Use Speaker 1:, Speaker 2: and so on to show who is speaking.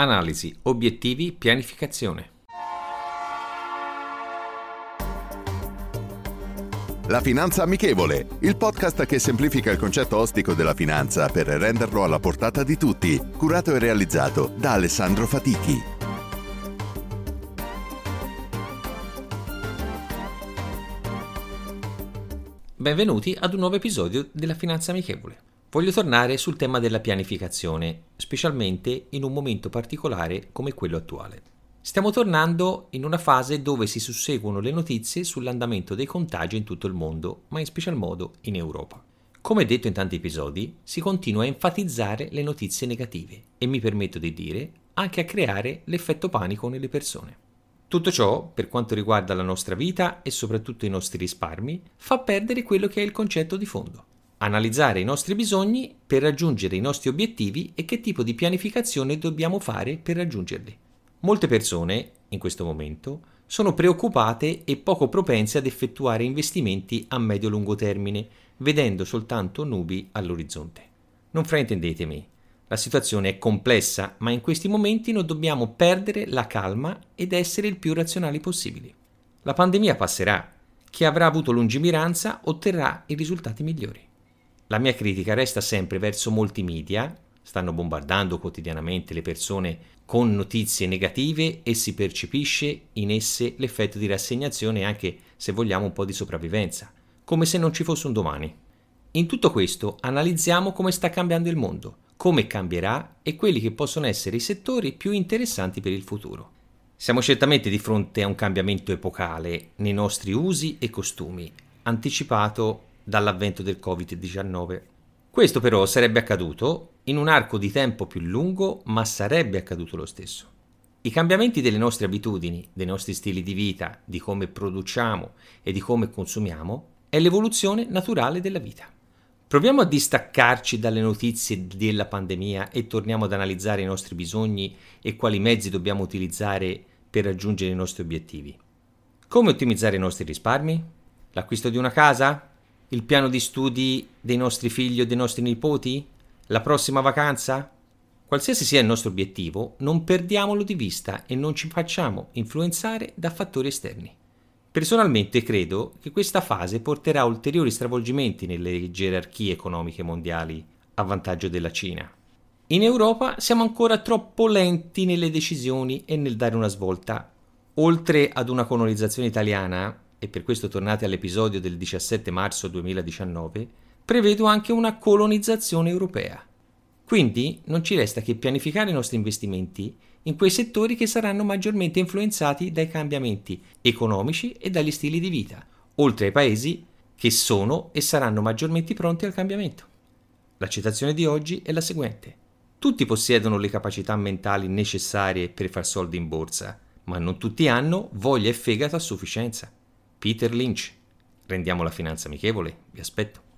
Speaker 1: Analisi, obiettivi, pianificazione.
Speaker 2: La Finanza Amichevole, il podcast che semplifica il concetto ostico della finanza per renderlo alla portata di tutti, curato e realizzato da Alessandro Fatichi.
Speaker 1: Benvenuti ad un nuovo episodio della Finanza Amichevole. Voglio tornare sul tema della pianificazione, specialmente in un momento particolare come quello attuale. Stiamo tornando in una fase dove si susseguono le notizie sull'andamento dei contagi in tutto il mondo, ma in special modo in Europa. Come detto in tanti episodi, si continua a enfatizzare le notizie negative e mi permetto di dire anche a creare l'effetto panico nelle persone. Tutto ciò, per quanto riguarda la nostra vita e soprattutto i nostri risparmi, fa perdere quello che è il concetto di fondo. Analizzare i nostri bisogni per raggiungere i nostri obiettivi e che tipo di pianificazione dobbiamo fare per raggiungerli. Molte persone, in questo momento, sono preoccupate e poco propense ad effettuare investimenti a medio-lungo termine, vedendo soltanto nubi all'orizzonte. Non fraintendetemi, la situazione è complessa, ma in questi momenti non dobbiamo perdere la calma ed essere il più razionali possibili. La pandemia passerà. Chi avrà avuto lungimiranza otterrà i risultati migliori. La mia critica resta sempre verso molti media, stanno bombardando quotidianamente le persone con notizie negative e si percepisce in esse l'effetto di rassegnazione e anche, se vogliamo, un po' di sopravvivenza, come se non ci fosse un domani. In tutto questo analizziamo come sta cambiando il mondo, come cambierà e quelli che possono essere i settori più interessanti per il futuro. Siamo certamente di fronte a un cambiamento epocale nei nostri usi e costumi, anticipato dall'avvento del Covid-19. Questo però sarebbe accaduto in un arco di tempo più lungo, ma sarebbe accaduto lo stesso. I cambiamenti delle nostre abitudini, dei nostri stili di vita, di come produciamo e di come consumiamo, è l'evoluzione naturale della vita. Proviamo a distaccarci dalle notizie della pandemia e torniamo ad analizzare i nostri bisogni e quali mezzi dobbiamo utilizzare per raggiungere i nostri obiettivi. Come ottimizzare i nostri risparmi? L'acquisto di una casa? Il piano di studi dei nostri figli o dei nostri nipoti? La prossima vacanza? Qualsiasi sia il nostro obiettivo, non perdiamolo di vista e non ci facciamo influenzare da fattori esterni. Personalmente credo che questa fase porterà ulteriori stravolgimenti nelle gerarchie economiche mondiali a vantaggio della Cina. In Europa siamo ancora troppo lenti nelle decisioni e nel dare una svolta. Oltre ad una colonizzazione italiana, e per questo tornate all'episodio del 17 marzo 2019, prevedo anche una colonizzazione europea. Quindi non ci resta che pianificare i nostri investimenti in quei settori che saranno maggiormente influenzati dai cambiamenti economici e dagli stili di vita, oltre ai paesi che sono e saranno maggiormente pronti al cambiamento. La citazione di oggi è la seguente. Tutti possiedono le capacità mentali necessarie per far soldi in borsa, ma non tutti hanno voglia e fegato a sufficienza. Peter Lynch. Rendiamo la finanza amichevole, vi aspetto.